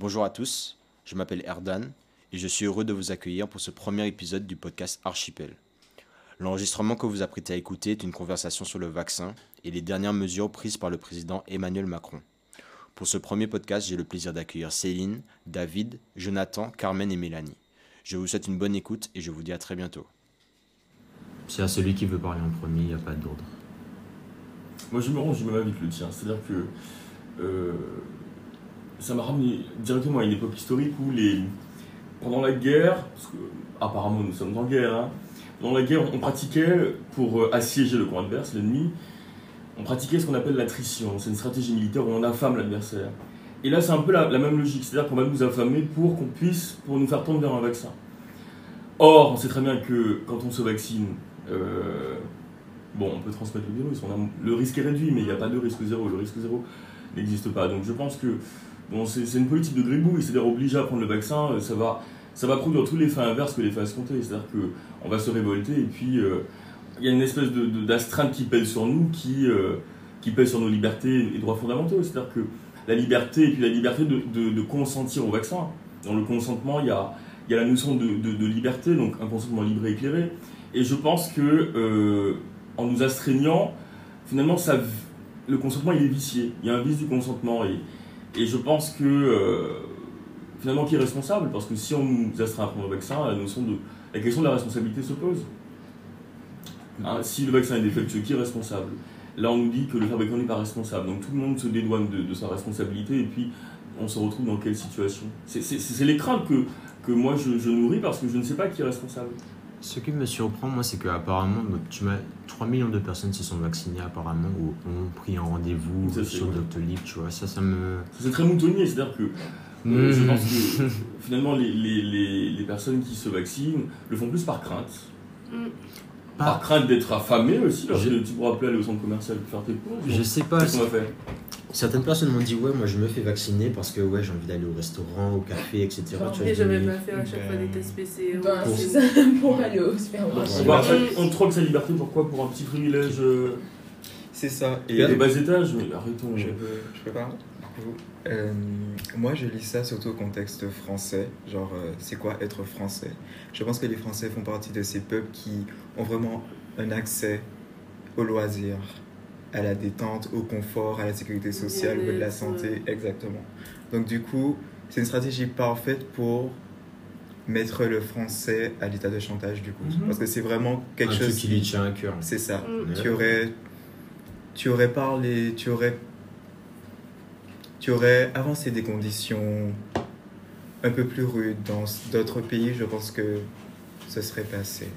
Bonjour à tous, je m'appelle Erdan et je suis heureux de vous accueillir pour ce premier épisode du podcast Archipel. L'enregistrement que vous apprêtez à écouter est une conversation sur le vaccin et les dernières mesures prises par le président Emmanuel Macron. Pour ce premier podcast, j'ai le plaisir d'accueillir Céline, David, Jonathan, Carmen et Mélanie. Je vous souhaite une bonne écoute et je vous dis à très bientôt. C'est à celui qui veut parler en premier, il n'y a pas d'ordre. Moi, je me range même avec le tien. C'est-à-dire que euh, ça m'a ramené directement à une époque historique où les, pendant la guerre, parce que apparemment nous sommes en guerre, hein, pendant la guerre, on pratiquait, pour euh, assiéger le camp adverse, l'ennemi, on pratiquait ce qu'on appelle l'attrition. C'est une stratégie militaire où on affame l'adversaire. Et là, c'est un peu la, même logique, c'est-à-dire qu'on va nous affamer pour qu'on puisse, pour nous faire tendre vers un vaccin. Or, on sait très bien que quand on se vaccine, euh, bon, on peut transmettre le virus, le risque est réduit, mais il n'y a pas de risque zéro. Le risque zéro n'existe pas. Donc je pense que bon, c'est une politique de gribouille, c'est-à-dire obliger à prendre le vaccin, euh, ça va, ça va produire tous les effets inverses que les effets escomptés. C'est-à-dire qu'on va se révolter et puis euh, il y a une espèce de, de- d'astreinte qui pèse sur nous, qui, euh, qui pèse sur nos libertés et droits fondamentaux. C'est-à-dire que la liberté et puis la liberté de, de- de consentir au vaccin. Dans le consentement, il y a, y a la notion de, de- de liberté, donc un consentement libre et éclairé. Et je pense que euh, en nous astreignant, finalement, ça, le consentement il est vicié. Il y a un vice du consentement et je pense que euh, finalement qui est responsable? Parce que si on nous astreint à prendre le vaccin, la question de la responsabilité se pose. Hein, si le vaccin est défectueux, qui est responsable? Là, on nous dit que le fabricant n'est pas responsable. Donc tout le monde se dédouane de, sa responsabilité et puis on se retrouve dans quelle situation? C'est les craintes que, que moi je nourris parce que je ne sais pas qui est responsable. Ce qui me surprend, moi, c'est qu'apparemment, tu m'as 3 millions de personnes se sont vaccinées, apparemment, ou ont pris un rendez-vous Ça, sur vrai. Doctolib, tu vois. Ça, ça me. C'est très moutonnier, c'est-à-dire que Euh, Je pense que finalement, les, les, les, les personnes qui se vaccinent le font plus par crainte. Par crainte d'être affamé aussi, parce Je- tu pourras plus aller au centre commercial pour faire tes courses. Je sais pas. Qu'est-ce qu'on va faire? Certaines personnes m'ont dit, ouais, moi, je me fais vacciner parce que, ouais, j'ai envie d'aller au restaurant, au café, etc. tu vois, Et je j'avais me- pas fait à chaque fois des tests PCR. Ben, c'est ça, pour aller au supermarché. on, va- on troque sa liberté pourquoi Pour un petit privilège euh, C'est ça. et des bas étages Mais arrêtons. Je peux, je peux Euh, Moi, je lis ça surtout au contexte français. Genre, euh, c'est quoi être français? Je pense que les Français font partie de ces peuples qui ont vraiment un accès au loisir, à la détente, au confort, à la sécurité sociale, au de la santé. Exactement. Donc, du coup, c'est une stratégie parfaite pour mettre le français à l'état de chantage, du coup. Mhm. Parce que c'est vraiment Un quelque truc chose qui lui tient à cœur. C'est ça. Mm. Tu aurais, tu aurais parlé, tu aurais, tu aurais avancé des conditions un peu plus rudes dans d'autres pays. Je pense que ce serait passé.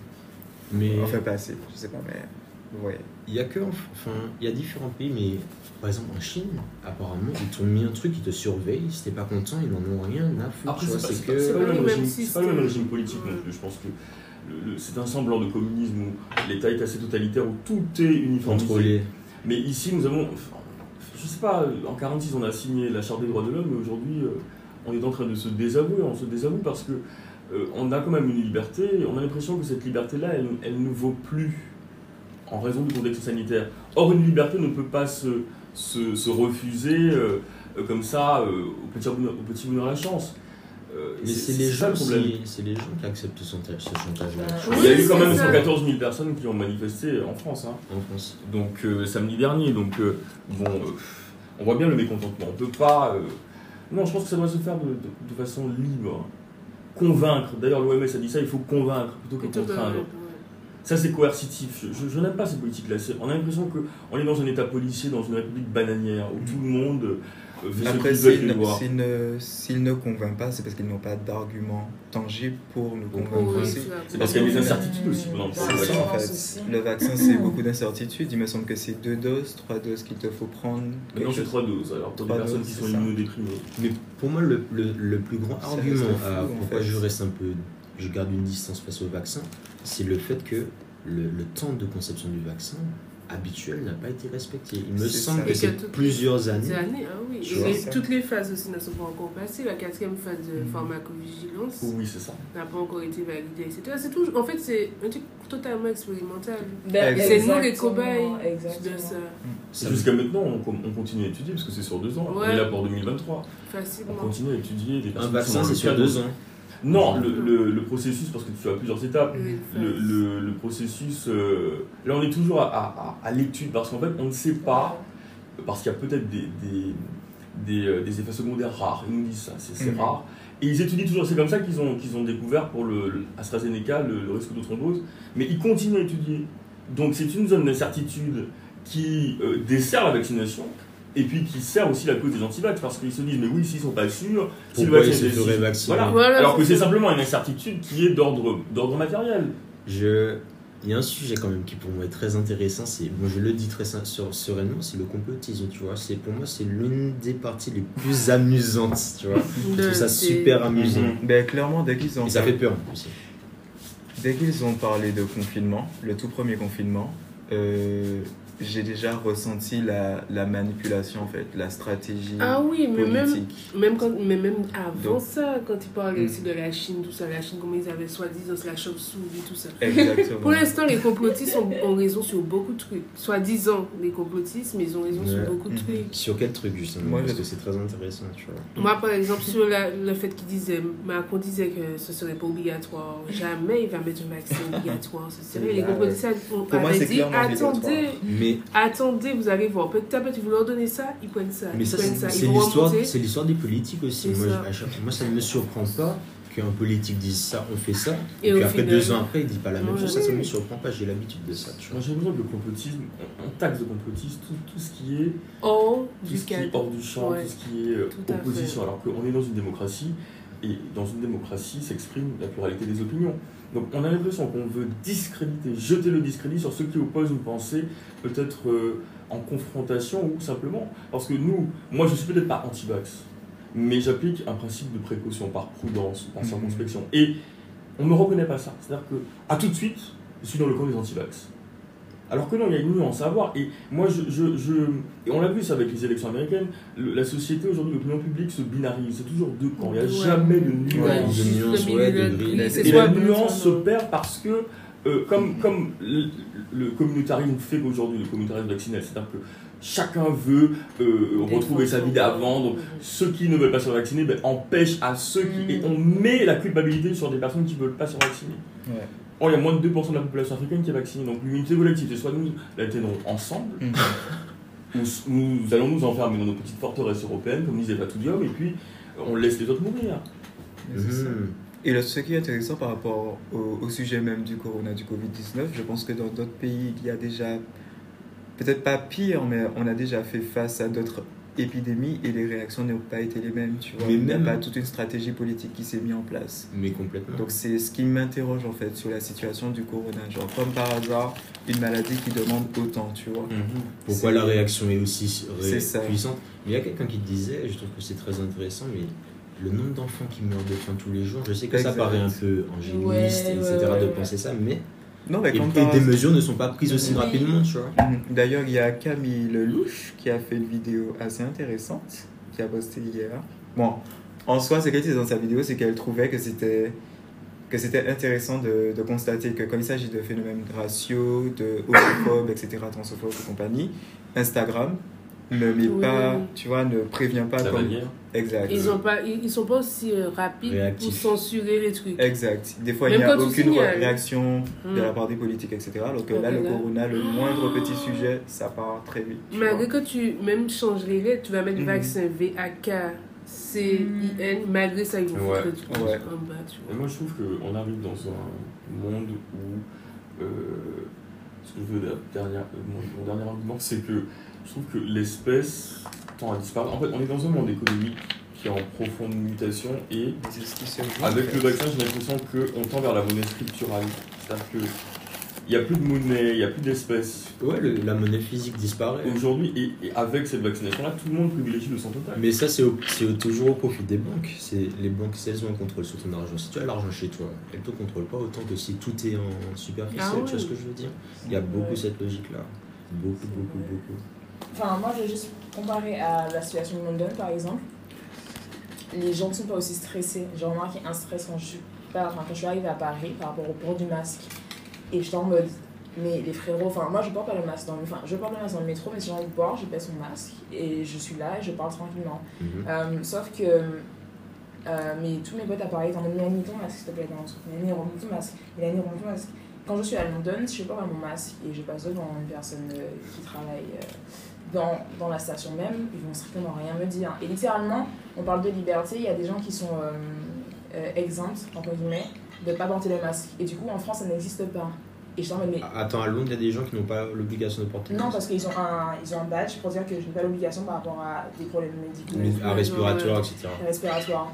Mais Enfin, passé, je sais pas, mais ouais. il y a que. Enfin, il y a différents pays, mais par exemple, en Chine, apparemment, ils t'ont mis un truc, ils te surveillent. Si t'es pas content, ils n'en ont rien à foutre. Après, c'est pas, que. pas le même régime- c'est pas le même système. régime politique non plus. Je pense que c'est un semblant de communisme où l'État est assez totalitaire, où tout est uniformisé. Contrôlé. Mais ici, nous avons. Je sais pas, en 46, on a signé la Charte des droits de l'homme, mais aujourd'hui, euh, on est en train de se désavouer. On se désavoue parce que euh, on a quand même une liberté. et On a l'impression que cette liberté-là, elle, elle ne vaut plus en raison du contexte sanitaire. Or, une liberté ne peut pas se, se, se refuser euh, euh, comme ça euh, au, petit bonheur, au petit bonheur la chance. Euh, Mais c'est les, ça gens le problème. qui- c'est les gens qui acceptent ce chantage- ce chantage-là. Il y a eu quand même ça. 114 000 personnes qui ont manifesté en France. Hein. en France. donc euh, samedi dernier. Donc euh, bon, euh, on voit bien le mécontentement. On peut pas. euh, Non, je pense que ça doit se faire de, de- de façon libre. Convaincre. D'ailleurs, l'OMS a dit ça. Il faut convaincre plutôt que Plutôt que- contraindre. Ça, c'est coercitif. Je, je- je n'aime pas ces politiques-là. On a l'impression que on est dans un État policier, dans une république bananière où tout le monde euh, fait Après, ce qu'il veut les ne, convainquent pas, c'est parce qu'ils n'ont pas d'arguments tangibles pour nous convaincre Oui, aussi. ça. C'est parce qu'il y a des incertitudes aussi C'est ça vaccin. en fait. Le vaccin, c'est beaucoup d'incertitudes. Il me semble que c'est deux doses, trois doses qu'il te faut prendre. Maintenant, quelque c'est trois doses. Alors, pour des personnes doses, qui sont immunodéprimées. Mais pour moi, le, le, le plus grand argument à pourquoi je reste un peu. Je garde une distance face au vaccin, c'est le fait que le, le temps de conception du vaccin habituel n'a pas été respecté. Il me semble ça. que c'est plusieurs années. années, ah oui. Et toutes les phases aussi ne sont pas encore passées. La quatrième phase de Mhm. pharmacovigilance Oui, c'est ça. n'a pas encore été validée, etc. C'est tout, en fait, c'est un truc totalement expérimental. Ben, c'est nous les cobayes de ça, Ça Jusqu'à maintenant, on, on continue à étudier parce que c'est sur deux ans. On Ouais. est là pour 2023. On facilement. continue à étudier des Un vaccin, c'est sur deux ans. Non, le, le, le processus, parce que tu as plusieurs étapes. Le, processus, euh, là on est toujours à, à, l'étude parce qu'en fait on ne sait pas, parce qu'il y a peut-être des, des, des, euh, des effets secondaires rares, ils nous disent ça, c'est Mhm. rare. Et ils étudient toujours, c'est comme ça qu'ils ont, qu'ils ont découvert pour le, le AstraZeneca le, le risque de thrombose, mais ils continuent à étudier. Donc c'est une zone d'incertitude qui euh, dessert la vaccination et puis qui sert aussi la cause des antivax parce qu'ils se disent mais oui s'ils sont pas sûrs si le Pourquoi vaccin ils se feraient vacciner voilà. Voilà, alors que c'est simplement une incertitude qui est d'ordre d'ordre matériel Je... Il y a un sujet quand même qui pour moi est très intéressant, c'est, bon, je le dis très sereinement, c'est le complotisme, tu vois. C'est, pour moi, c'est l'une des parties les plus amusantes, tu vois. Je trouve ça super amusant. Mhm. Ben, clairement, dès qu'ils ont, Et ça fait peur en plus. dès qu'ils ont parlé de confinement, le tout premier confinement, euh, j'ai déjà ressenti la, la manipulation, en fait, la stratégie Ah oui, mais même, politique. même, quand, mais même avant Donc- ça, quand ils parlaient Mm. aussi de la Chine, tout ça, la Chine, comment ils avaient soi-disant, la chauve-souris, tout ça. Exactement. Pour l'instant, les complotistes ont, ont raison sur beaucoup de trucs. Soi-disant, les complotistes, mais ils ont raison Ouais. sur beaucoup de Mhm. trucs. Sur quel truc justement? Moi, Parce que c'est très intéressant, tu vois. Moi, par exemple, sur la- le fait qu'il disait, Macron disait que ce serait pas obligatoire. Jamais il va mettre un vaccin obligatoire. C'est sérieux. Les ouais. complotistes ont Pour moi, avaient c'est dit clairement attendez. Mais, attendez, vous allez voir. Petit à petit, vous leur donnez ça, ils prennent ça. mais ils ça, c'est, l'histoire, remonter. c'est l'histoire des politiques aussi. Moi, ça. je- à chaque- moi, ça ne me surprend pas qu'un politique dise ça, on fait ça. Et puis après, final- deux ans après, il dit pas la même chose. Ça, ça ne me surprend pas. J'ai l'habitude de ça, tu vois. Moi j'ai l'impression que le complotisme, on, taxe de complotisme tout, tout ce qui est, Hors tout du ce qui est cadre. hors du champ, Ouais. tout ce qui est euh, Tout opposition. Alors qu'on est dans une démocratie, et dans une démocratie s'exprime la pluralité des opinions. Donc on a l'impression qu'on veut discréditer, jeter le discrédit sur ceux qui opposent une pensée, peut-être euh, en confrontation ou simplement. Parce que nous, moi je suis peut-être pas anti-vax, mais j'applique un principe de précaution par prudence, par Mhm. circonspection. Et on ne reconnaît pas ça. C'est-à-dire que, à tout de suite, je suis dans le camp des anti-vax. Alors que non, il y a une nuance à avoir. Et moi, je, je, je- et on l'a vu ça avec les élections américaines, le- la société aujourd'hui, l'opinion publique se binarise. C'est toujours deux camps. Il n'y a Ouais. jamais de Ouais, nuance. de nuance, ouais, de de gris. gris, c'est Et la nuance se perd parce que, euh, comme, comme le, le communautarisme fait qu'aujourd'hui, le communautarisme vaccinal, c'est-à-dire que chacun veut euh, retrouver sa vie d'avant. Donc, ceux qui ne veulent pas se vacciner ben, empêchent à ceux qui. Et on met la culpabilité sur des personnes qui ne veulent pas se vacciner. Ouais. Or, il y a moins de 2% de la population africaine qui est vaccinée. Donc, l'unité collective, c'est soit nous la tiendrons ensemble, Mhm. ou nous allons nous enfermer dans nos petites forteresses européennes, comme disait Patoudium, et puis on laisse les autres mourir. Mhm. Et le, ce qui est intéressant par rapport au, au sujet même du corona, du Covid-19, je pense que dans d'autres pays, il y a déjà, peut-être pas pire, mais on a déjà fait face à d'autres épidémies et les réactions n'ont pas été les mêmes, tu vois. Mais il n'y a même- pas toute une stratégie politique qui s'est mise en place. Mais complètement. Donc c'est ce qui m'interroge en fait sur la situation du corona. Genre comme par hasard, une maladie qui demande autant, tu vois. Pourquoi C'est- la réaction est aussi ré- C'est ça. puissante? Mais il y a quelqu'un qui disait, je trouve que c'est très intéressant, mais le nombre d'enfants qui meurent de faim tous les jours, je sais que ça paraît un peu angélique, Ouais, etc., ouais, ouais, de penser ça, mais Non, mais et, comme des mesures ne sont pas prises aussi Oui. rapidement, tu vois. Mhm. D'ailleurs, il y a Camille Lelouch qui a fait une vidéo assez intéressante, qui a posté hier. Bon, en soi, ce qu'elle disait dans sa vidéo, c'est qu'elle trouvait que c'était que c'était intéressant de, de constater que quand il s'agit de phénomènes raciaux, de homophobes, etc., transphobes et compagnie, Instagram ne met Oui. pas, tu vois, ne prévient pas La comme... Exact. Ils ont pas, ils, ils sont pas aussi euh, rapides pour censurer les trucs. Exact. Des fois, Même il n'y a aucune signales. réaction de la Hmm. part des politiques, etc. Alors que Ok, là, le là. corona, le moindre petit sujet, ça part très vite. Malgré vois. que tu même changes les lettres, tu vas mettre Mhm. vaccin V-A-K-C-I-N, malgré ça, ils vont Ouais. foutre le truc Ouais. en bas, tu Et vois. moi, je trouve qu'on arrive dans un monde où. euh, ce que je veux dire, dernière, mon, mon dernier argument, c'est que je trouve que l'espèce tend à disparaître. En fait, on est dans un monde économique qui est en profonde mutation et avec le vaccin, j'ai l'impression qu'on tend vers la monnaie scripturale. C'est-à-dire que il n'y a plus de monnaie, il n'y a plus d'espèces. Ouais, le- la monnaie physique disparaît. Aujourd'hui, et, et avec cette vaccination-là, tout le monde privilégie le sang total. Mais ça, c'est au- c'est au- toujours au profit des banques. C'est les banques, si elles ont un contrôle sur ton argent, si tu as l'argent chez toi, elles ne te contrôlent pas autant que si tout est en superficiel. Ah Tu vois ce que je veux dire? Il y a beaucoup cette logique-là. Beaucoup, beaucoup, beaucoup. Enfin, moi, je vais juste comparer à la situation de London, par exemple. Les gens ne sont pas aussi stressés. J'ai remarqué un stress quand je suis, enfin, quand je suis arrivée à Paris par rapport au port du masque. Et j'étais en mode, mais les frérots, enfin, moi, je porte pas le masque dans le, enfin, je porte le masque dans le métro, mais si j'ai envie de boire, je baisse mon masque. Et je suis là et je parle tranquillement. Mhm. Euh, sauf que euh, mais tous mes potes à Paris, t'en as mis ton masque, s'il te plaît, dans. Mélanie, remets ton masque. Mélanie, remets ton masque. Quand je suis à London, je fais pas mon masque et je passe devant une personne euh, qui travaille dans, dans la station même, ils vont strictement rien me dire. Et littéralement, on parle de liberté, il y a des gens qui sont euh, euh, exempts, entre guillemets, de pas porter le masque. Et du coup, en France, ça n'existe pas. Et je suis en mode, mais Attends, à Londres, il y a des gens qui n'ont pas l'obligation de porter le non, masque. parce qu'ils ont, un, ils ont un badge pour dire que je n'ai pas l'obligation par rapport à des problèmes médicaux. Mais à respiratoire, etc. respiratoire.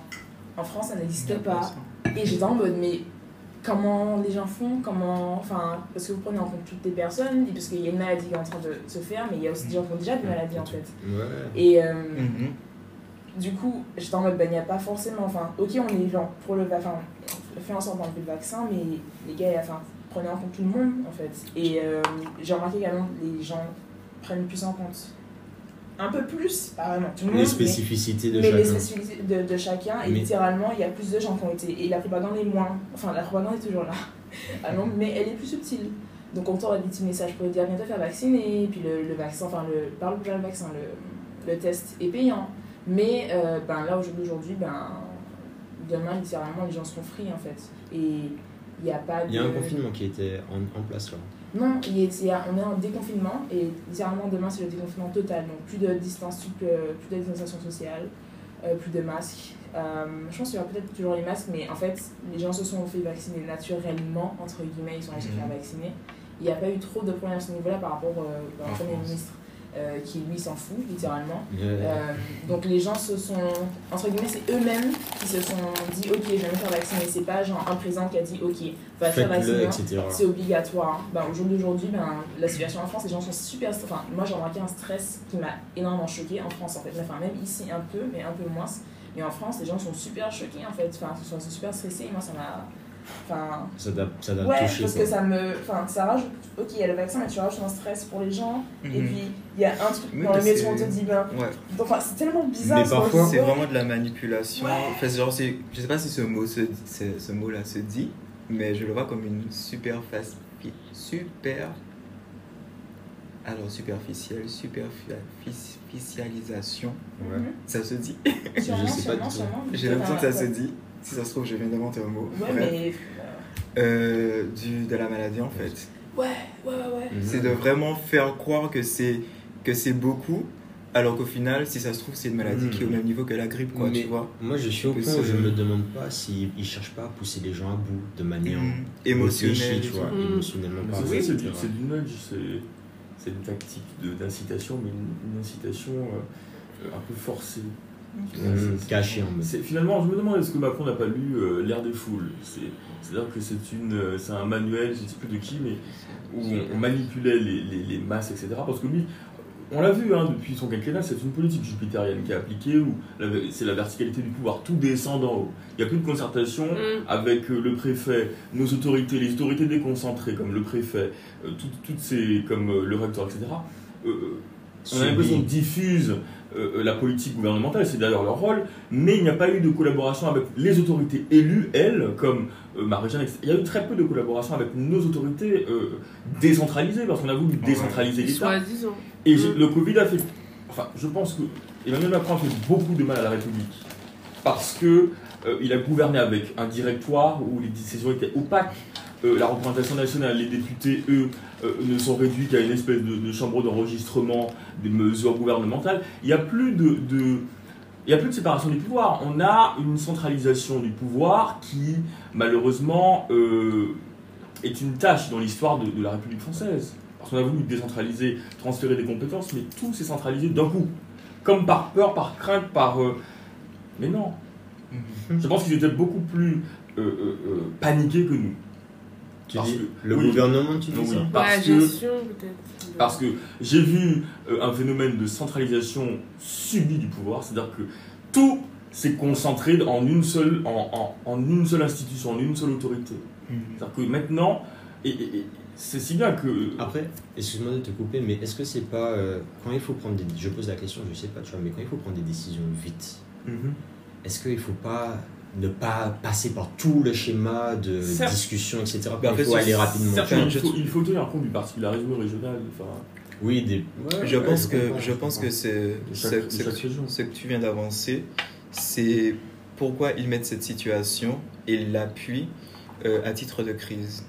En France, ça n'existe pas. Et j'étais en mode, mais comment les gens font Comment. Enfin, parce que vous prenez en compte toutes les personnes, et parce qu'il y a une maladie qui est en train de se faire, mais il y a aussi des gens qui ont déjà des maladies en fait. Ouais. Et euh, Mhm. du coup, j'étais en mode, ben, il n'y a pas forcément. Enfin, ok, on est genre pour le vaccin, on fait en sorte d'enlever le vaccin, mais les gars, enfin, prenez en compte tout le monde en fait. Et euh, j'ai remarqué également que les gens prennent plus en compte. Un peu plus, pas vraiment tout le monde. Les mais- spécificités de mais les chacun. spécificités de, de chacun, et Mais- littéralement, il y a plus de gens qui ont été. Et la propagande est moins. Enfin, la propagande est toujours là, à Londres, mais elle est plus subtile. Donc, on t'aura des petits messages pour dire bientôt faire vacciner, et puis le, le vaccin, enfin, le, pas le vaccin, le, le test est payant. Mais euh, ben, là, aujourd'hui, aujourd'hui, ben, demain, littéralement, les gens seront free en fait. Et il n'y a pas de. Il y a un confinement qui était en, en place là. Non, il est, a- on est en déconfinement et littéralement demain c'est le déconfinement total. Donc plus de distance, plus, plus de distanciation sociale, euh, plus de masques. Euh, je pense qu'il y aura peut-être toujours les masques, mais en fait les gens se sont fait vacciner naturellement, entre guillemets, ils sont allés se Mhm. faire vacciner. Il n'y a pas eu trop de problèmes à ce niveau-là par rapport euh, au Premier ministre euh, qui lui s'en fout littéralement. Euh, Euh, donc les gens se sont, entre guillemets, c'est eux-mêmes qui se sont dit ok, je vais me faire vacciner. C'est pas genre un président qui a dit ok, va te faire vacciner. C'est obligatoire. Ben, au jour d'aujourd'hui, ben, la situation en France, les gens sont super. Enfin, moi j'ai remarqué un stress qui m'a énormément choqué en France en fait. Enfin, même ici un peu, mais un peu moins. Mais en France, les gens sont super choqués en fait. Enfin, ils sont super stressés. Et moi, ça m'a. Enfin, Ça t'a ouais, touché parce quoi. que ça me. Enfin, ça rajoute. Ok, il y a le vaccin, mais tu rajoutes un stress pour les gens. Et Mhm. puis, il y a un truc Oui, dans le mais métro, on te c'est- dit, ben. Ouais. Enfin, c'est tellement bizarre. Mais parfois. C'est vraiment de la manipulation. Ouais. Enfin, genre, c'est- je sais pas si ce mot se, ce, ce mot-là se dit, mais je le vois comme une super super alors superficielle, superficialisation. Ouais. Mhm. Ça se dit? Je sais pas du tout. J'ai l'impression que ça se Ouais. dit. Si ça se trouve, je viens d'inventer un mot. Ouais, Bref. mais. Euh, du, de la maladie en fait. Ouais, ouais, ouais, ouais. C'est de vraiment faire croire que c'est que c'est beaucoup, alors qu'au final, si ça se trouve, c'est une maladie qui est au même niveau que la grippe, quoi, Mais tu vois. Moi, je suis au point où je me demande pas s'ils ne cherchent pas à pousser les gens à bout de manière Mhm. Émotionnelle. tu vois, Mm. émotionnellement c'est du, c'est du nudge, c'est, c'est une tactique de- d'incitation, mais une, une incitation euh, un peu forcée. C'est- caché en mode. finalement, je me demande est-ce que Macron n'a pas lu euh, L'ère des foules? C'est, C'est-à-dire que c'est, une, euh, c'est un manuel, je ne sais plus de qui, mais où on, on manipulait les, les, les masses, etc. Parce que lui, on l'a vu hein, depuis son quinquennat, c'est une politique jupitérienne qui est appliquée où c'est la verticalité du pouvoir, tout descend d'en haut. Il n'y a plus de concertation Mm. avec euh, le préfet, nos autorités, les autorités déconcentrées comme le préfet, euh, toutes, toutes ces, comme euh, le recteur, etc. On a l'impression Subi. Euh, la politique gouvernementale, c'est d'ailleurs leur rôle, mais il n'y a pas eu de collaboration avec les autorités élues, elles, comme euh, Marie-Jeanne, etc. Il y a eu très peu de collaboration avec nos autorités euh, décentralisées, parce qu'on a voulu décentraliser l'État. Et Mm. le Covid a fait. Enfin, je pense que Emmanuel Macron a fait beaucoup de mal à la République. Parce que euh, il a gouverné avec un directoire où les décisions étaient opaques. Euh, la représentation nationale, les députés, eux, euh, ne sont réduits qu'à une espèce de, de chambre d'enregistrement des mesures gouvernementales. Il n'y a plus de. de- il y a plus de séparation des pouvoirs. On a une centralisation du pouvoir qui, malheureusement, euh, est une tâche dans l'histoire de, de la République française. Parce qu'on a voulu décentraliser, transférer des compétences, mais tout s'est centralisé d'un coup. Comme par peur, par crainte, par... euh, Mais non. Je pense qu'ils étaient beaucoup plus euh, paniqués que nous. Tu Parce dis, que- le oui. gouvernement, tu dis Oui. ça Parce la que- gestion, peut-être. Parce que j'ai vu euh, un phénomène de centralisation subie du pouvoir, c'est-à-dire que tout s'est concentré en une seule, en, en- en une seule institution, en une seule autorité. Mhm. C'est-à-dire que maintenant, et, et- et c'est si bien que. Après, excuse-moi de te couper, mais est-ce que c'est pas. euh, quand il faut prendre des. Je pose la question, je sais pas, tu vois, mais quand il faut prendre des décisions vite, Mhm. est-ce qu'il faut pas ne pas passer par tout le schéma de Certes. discussion, etc. Mais en Il faut aller rapidement. Il, faut, il faut tenir compte du particularisme régional. Enfin, Oui, des. Je ouais, pense je que je pense que ce, que tu viens d'avancer, c'est pourquoi ils mettent cette situation et l'appuient euh, à titre de crise.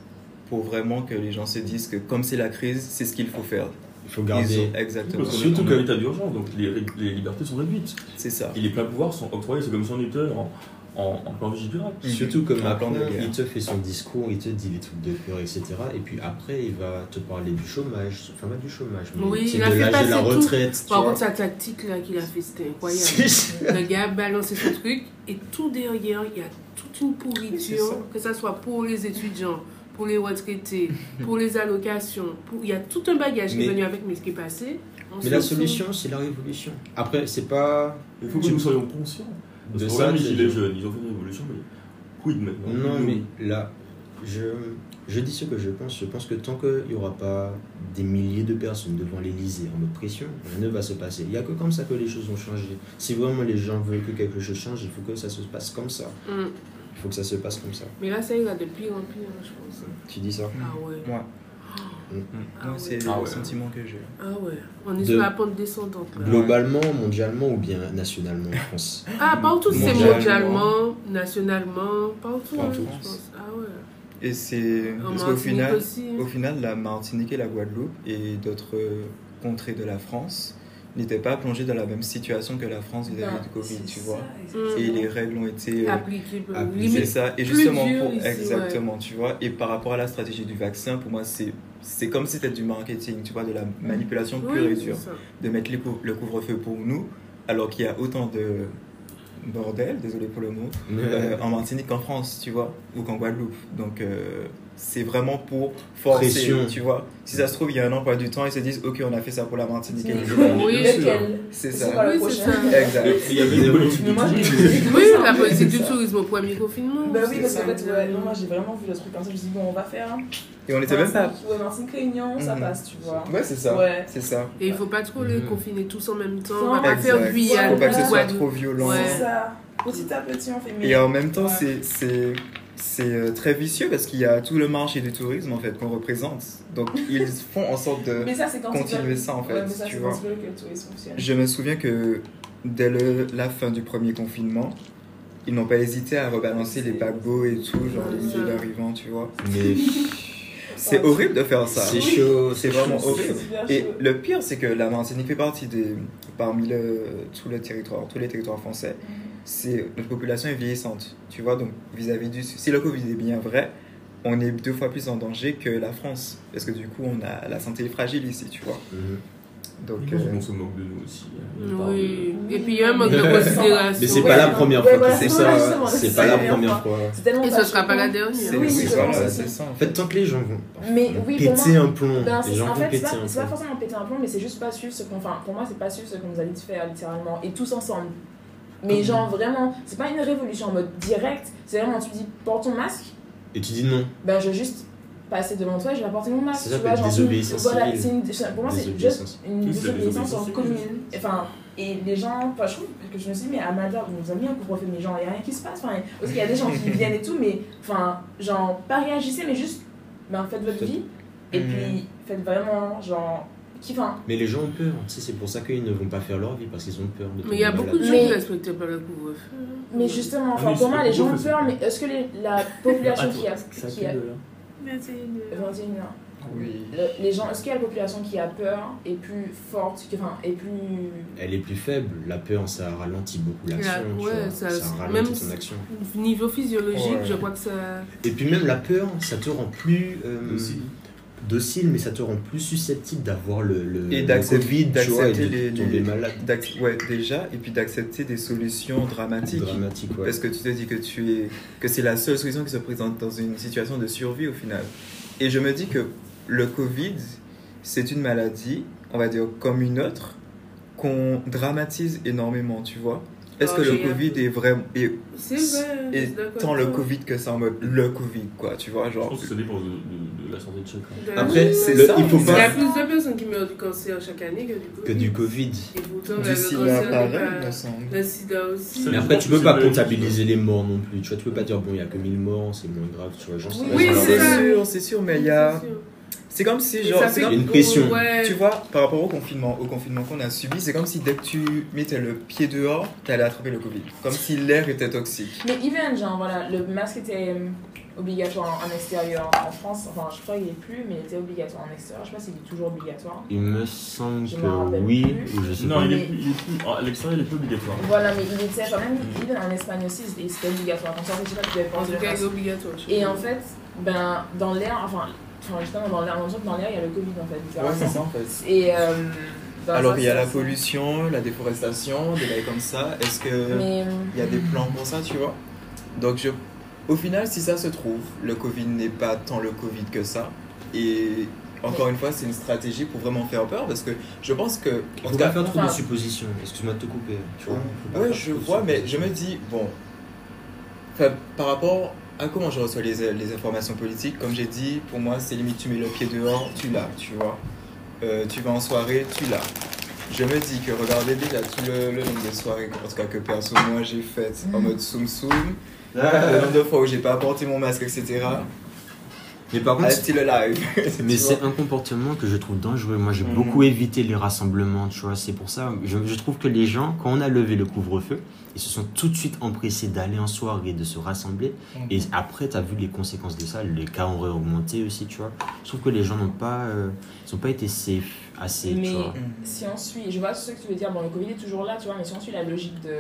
Pour vraiment que les gens se disent que comme c'est la crise, c'est ce qu'il faut faire. Il faut garder. ont- exactement. Parce Surtout que- état d'urgence, donc les, les libertés sont réduites. C'est ça. Et les pleins pouvoirs sont octroyés, c'est comme si on était en, en, en plan vigipirate. Mhm. Surtout de guerre. il te fait son discours, il te dit les trucs de cœur, etc. Et puis après, il va te parler du chômage. Enfin, pas du chômage, mais Oui, il a de fait l'âge de passer la retraite. Par vois. contre, sa tactique là qu'il a fait, c'était incroyable. Le gars a balancé son truc et tout derrière, il y a toute une ça. pourriture, que ce soit pour les étudiants, pour les retraités, pour les allocations. Pour... Il y a tout un bagage qui Mais- est venu avec, mais ce qui est passé. Mais la solution, c'est la révolution. Après, c'est pas. Il faut que Tu- nous soyons conscients. De ça, ils ont fait une révolution, mais quid maintenant Non, mais là, je, je dis ce que je pense. Je pense que tant qu'il n'y aura pas des milliers de personnes devant l'Elysée en mode pression, rien ne va se passer. Il n'y a que comme ça que les choses vont changer. Si vraiment les gens veulent que quelque chose change, il faut que ça se passe comme ça. Hum. Il faut que ça se passe comme ça. Mais là, ça ira de pire en pire, je pense. Tu dis ça? Ah ouais. Ah moi ouais. c'est Ah le ouais. sentiment que j'ai. Ah ouais. On est De- sur la pente descendante là. Globalement, mondialement ou bien nationalement en France Ah, partout, c'est Mondialement. nationalement, partout, hein, Partout. je pense. Ah ouais. Et c'est En parce qu'au Martinique final, aussi. au final, la Martinique et la Guadeloupe et d'autres euh, contrées de la France n'étaient pas plongées dans la même situation que la France vis-à-vis du Covid, tu ça, vois. exactement. Et les règles ont été euh, Appliqué, appliqué. C'est limite. ça, et justement pour ici, exactement, tu vois, et par rapport à la stratégie du vaccin, pour moi c'est c'est comme si c'était du marketing, tu vois, de la manipulation pure Oui, et dure, de mettre les cou- le couvre-feu pour nous, alors qu'il y a autant de bordel, désolé pour le mot, euh, en Martinique qu'en France, tu vois, ou qu'en Guadeloupe. Donc euh, c'est vraiment pour forcer, Pression. tu vois. Si ça se trouve, il y a un emploi du temps, ils se disent, ok, on a fait ça pour la Martinique. le- Oui, C'est C'est ça. Oui, c'est prochain ça. Exact. Il y avait une politique Mais moi, de j'ai- tourisme. Oui, la politique du tourisme au premier confinement. Bah oui, parce qu'en fait, ouais, non, moi j'ai vraiment vu le truc comme ça. Je me suis dit, bon, on va faire. hein. Et on était même pas. Ouais, Martinique Réunion, ça Mhm. passe, tu vois. Ouais, c'est ça. Ouais. C'est ça. Et il faut pas trop les Mhm. confiner tous en même temps. On va pas faire. Guyane, Faut pas que ce soit trop violent. Ouais. C'est ça. Petit à petit, on fait mieux. Et en même temps, c'est- c'est euh, très vicieux parce qu'il y a tout le marché du tourisme en fait qu'on représente. Donc ils font en sorte de. Mais ça, c'est quand continuer ça, en fait, Ouais, mais ça, tu vois. quand ils veulent que le tourisme fonctionne. Je me souviens que dès le- la fin du premier confinement, ils n'ont pas hésité à rebalancer les paquebots et tout, genre les milliers d'arrivants, tu vois. Mais C'est horrible de faire ça. c'est chaud, C'est vraiment horrible. Et chaud. le pire, c'est que la Martinique fait partie des. parmi le, tout le territoire, tous les territoires français. C'est notre population est vieillissante, tu vois, donc vis-à-vis du... Si le Covid est bien vrai, on est deux fois plus en danger que la France, parce que du coup, on a la santé est fragile ici, tu vois. Mhm. Donc, euh, se moque de nous aussi. hein. Oui. de- Et puis il y a un manque de considération. Mais c'est pas la première fois font c'est ça. C'est pas la première fois. Et ce sera pas la dernière. c'est Oui, c'est- ça. En fait, tant que les gens vont Mais oui, péter moi- un plomb, Ben, les gens en vont fait, c'est péter pas, un c'est pas plomb. forcément péter un plomb, mais c'est juste pas suivre ce qu'on. Enfin, pour moi, c'est pas suivre ce qu'on nous a dit de faire, littéralement. Et tous ensemble. Mais genre, vraiment, c'est pas une révolution en mode direct. C'est vraiment, tu dis, porte ton masque. Et tu dis non. Ben, je vais juste passer devant toi et je vais apporter mon masque. Ça tu s'appelle vois, genre, c'est une- désobéissance Voilà, une- pour moi, c'est juste une désobéissance en commune. Enfin, et les gens, enfin, je trouve que je me suis dit, mais Amada, on nous a mis un couvre-feu, mais genre, il n'y a rien qui se passe. Enfin, parce qu'il y a des gens qui viennent et tout, mais enfin, genre, pas réagissez, mais juste, ben, faites votre vie. Et Mhm. puis, faites vraiment, genre, Mais les gens ont peur. Tu sais, c'est pour ça qu'ils ne vont pas faire leur vie parce qu'ils ont peur de Mais il y a beaucoup de gens qui respectent pas le couvre-feu. Mais justement, enfin, Oui, pour moi, les gens ont peur, mais est-ce que les- la population qui a. Qui a fait de là. 21 ans. Oui. Le- les gens, est-ce qu'il y a la population qui a peur est plus forte, enfin, est plus. Elle est plus faible. La peur, ça ralentit beaucoup l'action. La- ouais, ça- ralentit même ton action. Niveau physiologique, Ouais. je crois que ça. Et puis même la peur, ça te rend plus euh. Docile, mais ça te rend plus susceptible d'avoir le, le, Et d'accepter- les- tomber les- malade. D'acc- Ouais, déjà, et puis d'accepter des solutions dramatiques. Dramatique, ouais. Parce que tu te dis que tu es que c'est la seule solution qui se présente dans une situation de survie au final. Et je me dis que le Covid, c'est une maladie, on va dire comme une autre, qu'on dramatise énormément, tu vois. Est-ce que le Covid est vraiment. est- C'est je est tant le. Covid que ça en mode le Covid, quoi, tu vois, Je genre. pense que ça dépend de, de- de la santé de chacun. Ben Après, c'est le- ça, il faut mais Il y a pas plus de personnes qui meurent du cancer chaque année que du Covid. que du Covid. Cancer là, n'est pareil, pas-. Le sida aussi. Mais Je après, tu peux c'est pas comptabiliser les morts non plus. Tu vois, tu peux pas dire, bon, il y a que 1000 morts, c'est moins grave, tu vois. Genre, Oui, c'est. C'est sûr, c'est sûr, mais il y a. C'est comme si, genre. c'est une pression. Ouais. Tu vois, par rapport au confinement, au confinement qu'on a subi, c'est comme si dès que tu mettais le pied dehors, t'allais attraper le Covid. Comme si l'air était toxique. Mais even, genre, voilà, le masque était euh, obligatoire en extérieur en France. Enfin, je crois qu'il est plus, mais il était obligatoire en extérieur. Je sais pas s'il est toujours obligatoire. Il me semble Je que oui, plus. ou je sais Non, pas. il est, plus- il est plus. À l'extérieur, il est plus obligatoire. Voilà, mais il était quand même, even en Espagne aussi, c'était c'était obligatoire. Quand tu sortais, je sais pas, tu devais En tout le cas, masque. c'est obligatoire. Et en fait, ben, dans l'air, enfin, enfin, justement, dans l'air, on que dans l'air, il y a le Covid en fait. littéralement. ça en fait. Et euh, dans Alors il y a la pollution, la déforestation, des bails comme ça. Est-ce que Mais il y a des plans pour ça, tu vois? Donc je, au final, si ça se trouve, le Covid n'est pas tant le Covid que ça. Et encore une fois, c'est une stratégie pour vraiment faire peur parce que je pense que, en Faut tout pas faire trop de enfin- suppositions. Excuse-moi de te couper. Tu vois. Ouais, je de vois, mais je me dis, bon, par rapport à comment je reçois les, les informations politiques, comme j'ai dit, pour moi, c'est limite, tu mets le pied dehors, tu l'as, tu vois. Euh, tu vas en soirée, tu l'as. Je me dis que regardez déjà tout le, le nombre de soirées, en tout cas que perso, moi j'ai faites en mode soum soum, le nombre de fois où j'ai pas apporté mon masque, etc. Mais par contre, still alive. Mais Tu c'est un comportement que je trouve dangereux. Moi, j'ai Mhm. beaucoup évité les rassemblements, tu vois. C'est pour ça, je, je trouve que les gens, quand on a levé le couvre-feu, ils se sont tout de suite empressés d'aller en soirée, de se rassembler. Et après, tu as vu les conséquences de ça. Les cas ont réaugmenté aussi, tu vois. Je trouve que les gens n'ont pas, euh, ils ont pas été safe assez, Mais- tu vois. Si on suit, je vois ce que tu veux dire, bon, le Covid est toujours là, tu vois, mais si on suit la logique de.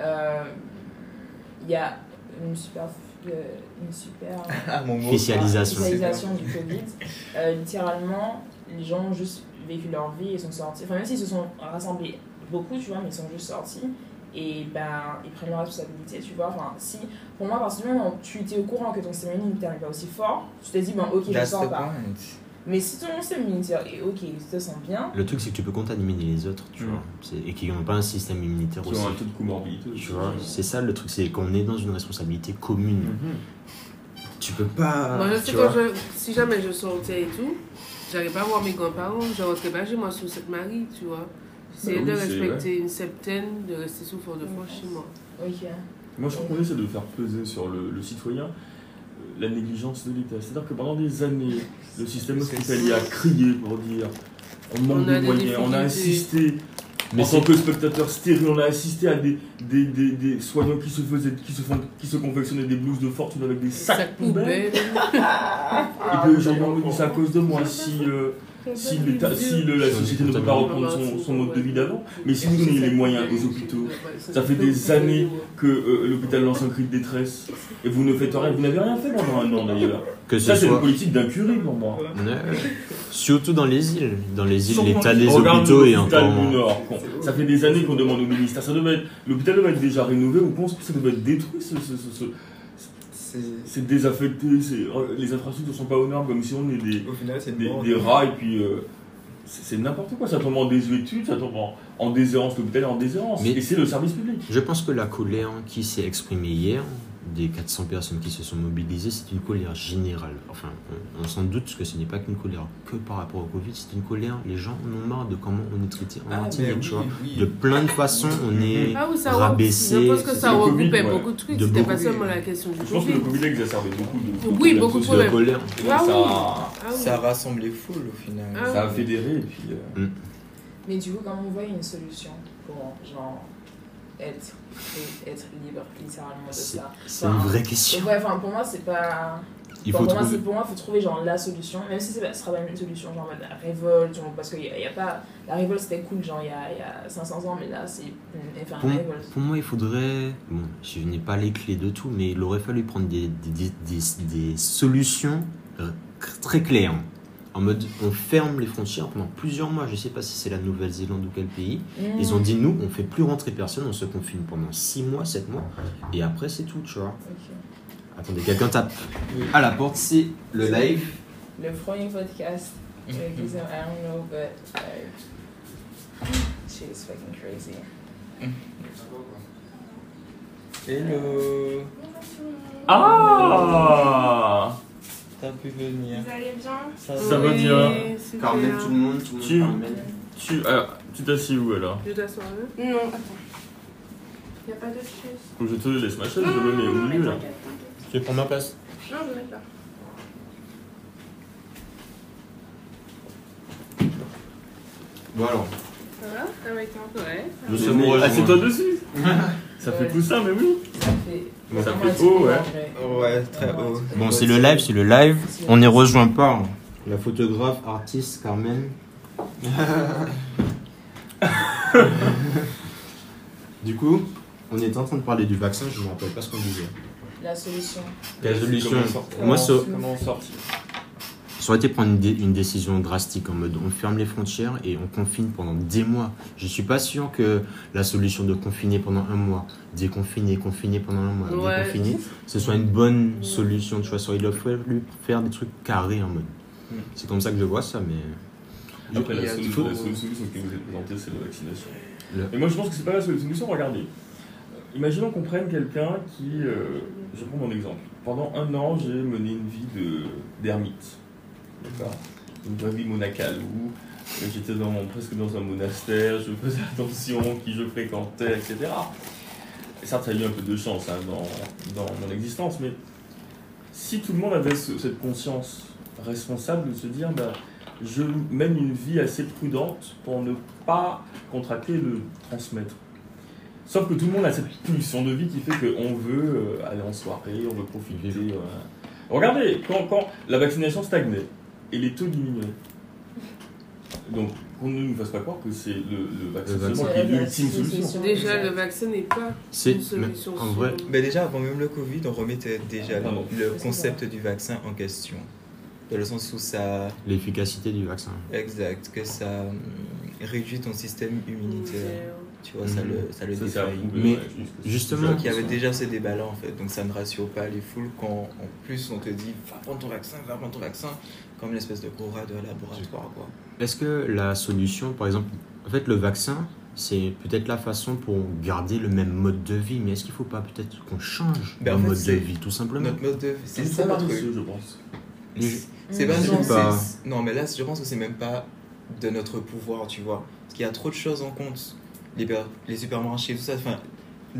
euh, Il y a une super. Une super. Ah, mon mot. Officialisation. officialisation du Covid. Euh, littéralement, les gens ont juste vécu leur vie et sont sortis. Enfin, même s'ils se sont rassemblés beaucoup, tu vois, mais ils sont juste sortis. Et ben, ils prennent leur responsabilité, tu vois. Enfin, si, pour moi, à partir du moment où tu étais au courant que ton immunitaire n'est pas aussi fort, tu t'es dit, ben, ok, je That's sors the pas. point. Mais si ton système immunitaire est ok, tu te sens bien, Le truc, c'est que tu peux contaminer les autres, tu Mhm. vois. C'est- Et qui n'ont pas un système immunitaire Qui aussi. ont un taux de comorbidité. Tu vois, c'est ça le truc, c'est qu'on est dans une responsabilité commune. Mhm. Tu peux pas. Moi, je sais je, si jamais je sortais et tout, j'arrivais pas à voir mes grands-parents, je rentrais pas chez moi sous cette marie, tu vois. J'essayais Bah de c'est respecter une septaine, de rester sous fort de France chez moi. ok. Moi, je trouve qu'on essaie de faire peser sur le, le citoyen la négligence de l'État. C'est-à-dire que pendant des années, le système hospitalier a crié pour dire on manque de des moyens, on a assisté. Mais en tant que spectateur stérile, on a assisté à des, des, des, des soignants qui se faisaient, qui se font, qui se confectionnaient des blouses de fortune avec des sacs, Sac poubelles. poubelle. Et puis aujourd'hui, on me dit c'est à cause de moi si, euh, si, si le- la société ne peut pas reprendre son, son mode de vie d'avant. Mais si vous donnez les moyens aux hôpitaux, ça fait des années que euh, l'hôpital lance un cri de détresse et vous ne faites rien. Vous n'avez rien fait pendant un an d'ailleurs. Que ce Ça, c'est une soit. politique d'incurie pour moi. Ouais. Surtout dans les îles. Dans les îles, l'état des hôpitaux est l'hôpital encore. du Nord. Ça fait des années qu'on demande au ministère. Ça devait être- L'hôpital devait être déjà rénové. On pense que ça devait être détruit. ce- ce- ce- ce- C'est- désaffecté. c'est- oh, Les infrastructures ne sont pas normes comme si on est des, Au final, c'est une des, mort. des rats et puis. euh, c'est c'est n'importe quoi. Ça tombe en désuétude, ça tombe en, en déshérence. L'hôpital est en déshérence. Mais- Et c'est le service public. Je pense que la colère qui s'est exprimée hier, des 400 personnes qui se sont mobilisées, c'est une colère générale. Enfin, on, on s'en doute que ce n'est pas qu'une colère que par rapport au Covid, c'est une colère. Les gens en ont marre de comment on est traité en Ah, Martinique, tu oui, vois. oui. De plein de façons, on est. Ah oui, ça Rabaisser, Je pense que ça Covid, ouais. beaucoup de trucs. De C'était pas beaucoup. seulement la question du Je pense que le Covid. Covid a exacerbé beaucoup de. Oui, de beaucoup de de sociaux. colère. Ah ça, oui. a- Ah oui. Ça rassemble les foules au final. Ah ça a fédéré et puis. euh, Mais du coup, comment vous voyez une solution pour genre être, et être libre littéralement de ça c'est une vraie question. Ouais, enfin pour moi c'est pas. Il Enfin, faut pour, moi, pour moi, il faut trouver genre la solution, même si ce sera pas une solution, genre la révolte, genre, parce y, a- y a pas. La révolte c'était cool, genre il y a, y a 500 ans, mais là c'est enfin, Pour, moi, il faudrait. Bon, je n'ai pas les clés de tout, mais il aurait fallu prendre des, des, des, des- des solutions euh, très claires. En mode, on ferme les frontières pendant plusieurs mois. Je sais pas si c'est la Nouvelle-Zélande ou quel pays. Mmh. Ils ont dit, nous, on fait plus rentrer personne, on se confine pendant 6 mois, 7 mois, et après, c'est tout, tu vois. Attendez, quelqu'un tape à la porte, c'est le live. Le premier podcast, s'appelle I don't know, but uh, is fucking crazy. Hello Ah T'as pu venir Vous allez bien Ça Ça va bien. Carmen, tout le monde, tout le monde. Tu-. Tu alors, tu t'assieds où alors Je t'asseoir là. Non, attends. Il a pas. Faut que je te laisse ma chaise, je Non, me mets au milieu là. Tu veux prendre ma place Non, je vais là. Bon alors, Ça va? Ah ouais, Ouais. Je suis sais, amoureux, mais Assieds-toi dessus Ça fait poussin, mais oui Ça fait. Ça fait haut, ouais. Ouais, très haut. bon c'est le live, c'est le live. On est rejoint par la photographe, artiste Carmen. du coup, on était en train de parler du vaccin, je ne me rappelle pas ce qu'on disait. La solution. La solution. Comment Moi, ça, Comment on ça aurait été prendre une, dé- une décision drastique en mode on ferme les frontières et on confine pendant des mois. Je suis pas sûr que la solution de confiner pendant un mois, déconfiner, confiner pendant un mois, Ouais. déconfiner, ce soit une bonne solution. Tu vois, soit il doit fallu faire des trucs carrés en mode. Mm. C'est comme ça que je vois ça, mais. Après, la a solution, la solution qui vous est présentée, c'est la vaccination. Le- Et moi, je pense que c'est pas la solution. Regardez. Imaginons qu'on prenne quelqu'un qui. euh, je prends mon exemple. Pendant un an, j'ai mené une vie de- d'ermite. D'accord Une vraie vie monacale où j'étais dans, presque dans un monastère, je faisais attention qui je fréquentais, etc. Et certes, ça a eu un peu de chance hein, dans, dans mon existence, mais si tout le monde avait ce- cette conscience responsable de se dire bah, je mène une vie assez prudente pour ne pas contracter le transmettre. Sauf que tout le monde a cette pulsion de vie qui fait qu'on veut euh, aller en soirée, on veut profiter. euh. Regardez, quand, quand la vaccination stagnait et les taux diminuaient, donc qu'on ne nous fasse pas croire que c'est le, le vaccin Le vaccin. qui est l'ultime solution. Déjà, le vaccin n'est pas C'est. une mais solution. En vrai. Mais déjà, avant même le Covid, on remettait déjà le, le concept du vaccin en question. Dans le sens où ça. l'efficacité du vaccin. Exact, que ça hum, réduit ton système immunitaire. Tu vois, ça le, ça le Ça, approuvé, Mais ouais, justement- y avait déjà ces débats-là en fait, donc ça ne rassure pas les foules quand en plus on te dit va prendre ton vaccin, va prendre ton vaccin, comme une espèce de courage de laboratoire quoi. Est-ce que la solution, par exemple, en fait, le vaccin, c'est peut-être la façon pour garder le même mode de vie, mais est-ce qu'il ne faut pas peut-être qu'on change Ben, le en fait, mode de vie, tout simplement Notre mode de vie, C'est ça truc. je pense. C'est pas, non, pas. non, mais là je pense que c'est même pas de notre pouvoir, tu vois. Parce qu'il y a trop de choses en compte. Les, les supermarchés, tout ça, enfin,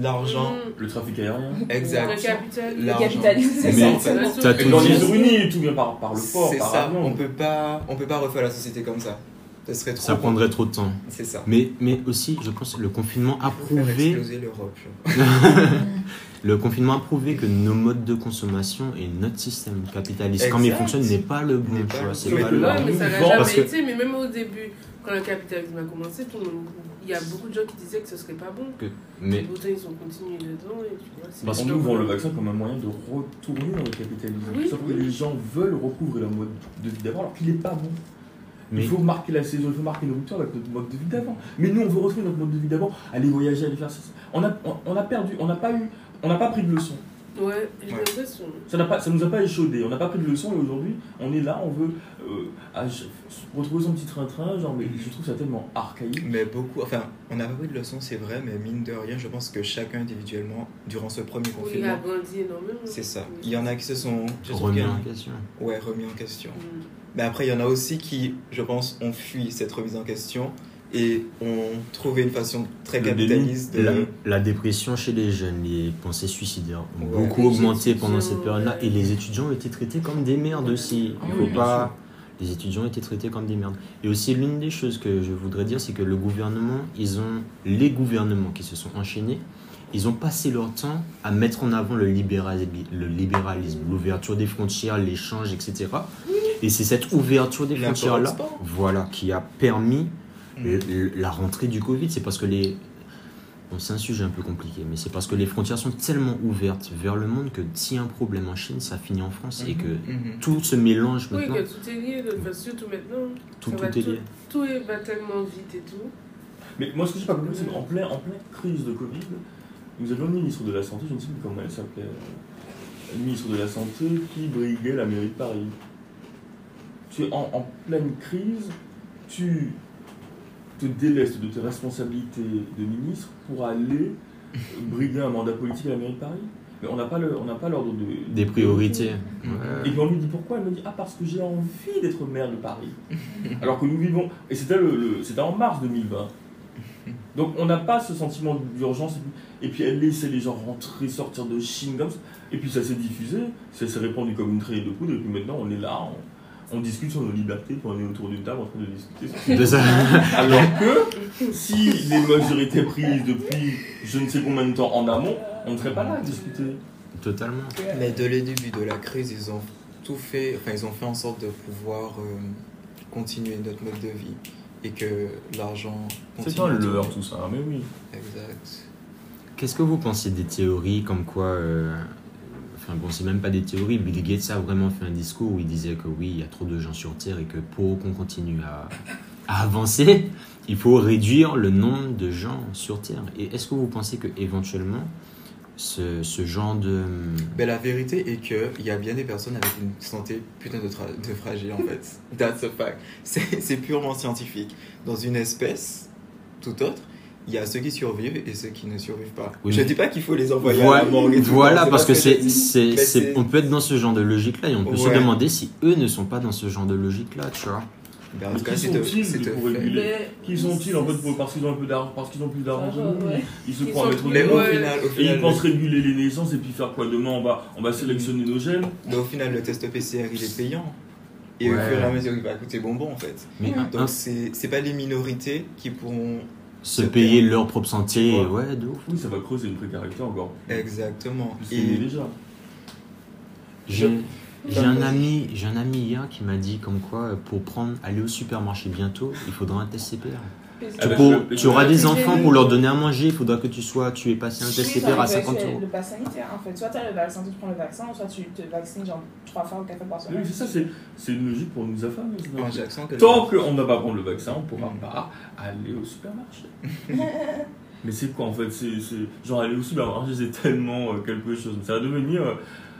l'argent, Mm. Le trafic aérien. Le exact. capital. L'argent. capitalisme, c'est Mais ça, en fait. T'as tout dans les tout vient par, par le port, C'est ça, avion. on peut pas, on peut pas refaire la société comme ça. Ce serait trop. Ça prendrait trop de temps. C'est ça. Mais, mais aussi, je pense que le confinement a prouvé, exploser l'Europe. le confinement a prouvé que nos modes de consommation et notre système capitaliste, comme il Exact. fonctionne, n'est pas le bon. Pas le c'est bon. pas Mais le ça jamais parce que- été. Mais même au début, quand le capitalisme a commencé, tout le monde- il y a beaucoup de gens qui disaient que ce serait pas bon. Mais Et pourtant, ils ont continué dedans. Et tu vois, Parce qu'on pas nous vend bon. le vaccin comme un moyen de retourner dans le capitalisme. Oui, Sauf que les gens veulent recouvrir leur mode de vie d'avant alors qu'il n'est pas bon. Mais- Il faut marquer la saison, il faut marquer une rupture avec notre mode de vie d'avant. Mais nous, on veut retrouver notre mode de vie d'avant, aller voyager, aller faire ça. On a, on, on a perdu, on n'a pas eu, on n'a pas pris de leçon. Ouais. Ça n'a pas, ça nous a pas échaudé. On n'a pas pris de leçon et aujourd'hui, on est là, on veut euh, je- retrouver son petit train-train. Genre, mais je trouve ça tellement archaïque. Mais beaucoup, enfin, on n'a pas pris de leçons, c'est vrai, mais mine de rien, je pense que chacun individuellement, durant ce premier Oui, il a confinement, grandi énormément. c'est ça. Oui. Il y en a qui se sont remis en question. ouais, remis en question. Mm. Mais après, il y en a aussi qui, je pense, ont fui cette remise en question et ont trouvé une façon très capitaliste de. la, la dépression chez les jeunes, les pensées suicidaires ont Ouais. beaucoup augmenté pendant cette période-là. Et les étudiants ont été traités comme des merdes aussi. Ah Il oui, faut pas. Les étudiants ont été traités comme des merdes. Et aussi, l'une des choses que je voudrais dire, c'est que le gouvernement, ils ont. Les gouvernements qui se sont enchaînés, ils ont passé leur temps à mettre en avant le libéralisme, le libéralisme, l'ouverture des frontières, l'échange, etc. Et c'est cette ouverture des frontières-là, voilà, qui a permis Le- le- la rentrée du Covid, c'est parce que les. Bon, c'est un sujet un peu compliqué, mais c'est parce que les frontières sont tellement ouvertes vers le monde que s'il y a un problème en Chine, ça finit en France et que Mhm. tout se mélange Oui, maintenant. que tout est lié, de toute façon, surtout maintenant. Tout, tout est lié. Tout est- va tellement vite et tout. Mais moi, ce que j'ai pas compris, c'est qu'en plein, en pleine crise de Covid, nous avions une ministre de la Santé, je ne sais plus comment elle s'appelait, une ministre de la Santé qui briguait la mairie de Paris. Tu es en, en pleine crise, tu te délestes de tes responsabilités de ministre pour aller brider un mandat politique à la mairie de Paris. Mais on n'a pas le- on n'a pas l'ordre de. Des priorités. Et puis on lui dit pourquoi? Elle me dit Ah, parce que j'ai envie d'être maire de Paris. Alors que nous vivons. Et c'était le, le- c'était en mars 2020. Donc on n'a pas ce sentiment d'urgence. Et puis elle laissait les gens rentrer, sortir de Chine comme ça. Et puis ça s'est diffusé, ça s'est répandu comme une traînée de poudre. Et puis maintenant on est là, on, on discute sur nos libertés, puis on est autour d'une table en train de discuter sur De ça. alors que si les mesures étaient prises depuis je ne sais combien de temps en amont, on ne serait pas là à discuter. Totalement. Mais dès le début de la crise, ils ont tout fait, enfin ils ont fait en sorte de pouvoir euh, continuer notre mode de vie et que l'argent. C'est un à tourner. leurre tout ça, mais oui. Exact. Qu'est-ce que vous pensez des théories comme quoi. euh, Enfin bon, c'est même pas des théories. Bill Gates a vraiment fait un discours où il disait que oui, il y a trop de gens sur Terre et que pour qu'on continue à, à avancer, il faut réduire le nombre de gens sur Terre. Et est-ce que vous pensez que éventuellement ce, ce genre de. Mais la vérité est qu'il y a bien des personnes avec une santé putain de, de fragile en fait. That's a fact. C'est c'est purement scientifique. Dans une espèce, tout autre, il y a ceux qui survivent et ceux qui ne survivent pas. Oui, je mais- dis pas qu'il faut les envoyer à Voilà, la morgue et tout, voilà, parce ce que je c'est, on peut être dans ce genre de logique-là et on peut se demander si eux ne sont pas dans ce genre de logique-là, tu vois. Ben, en Mais tout cas, qui c'est sont-ils Qui en fait pour- parce qu'ils ont un peu d'argent, parce qu'ils ont plus d'argent que Ouais. Ils se croient du au final, au Et ils final, pensent réguler les naissances et puis faire quoi Demain? On va, on va sélectionner nos gènes. mais au final, le test PCR, il est payant. Et au fur et à mesure, il va coûter bonbon en fait. Mais Donc, c'est c'est pas les minorités qui pourront. Se payer leur propre santé, Ouais. ouais, de ouf. Oui, ça va creuser une précarité encore. Exactement. Plus Et déjà. J'ai, un ami, j'ai un ami hier qui m'a dit comme quoi pour prendre, aller au supermarché bientôt, il faudra un test CPR. Tu, pour- je- tu auras des enfants pour leur donner à manger, il faudra que tu sois, tu aies passé un test Oui, CPR à ça, 50 c'est euros. Le pass sanitaire, en fait. Soit tu as le vaccin, tu prends le vaccin, soit tu te vaccines genre 3 fois ou 4 fois par Oui, semaine. c'est ça, c'est, c'est une logique pour nous que Tant qu'on ne va pas prendre le vaccin, on ne pourra pas aller au supermarché. Mais c'est quoi en fait? C'est, c'est- Genre aller au supermarché, c'est tellement euh, quelque chose. Ça va devenir euh,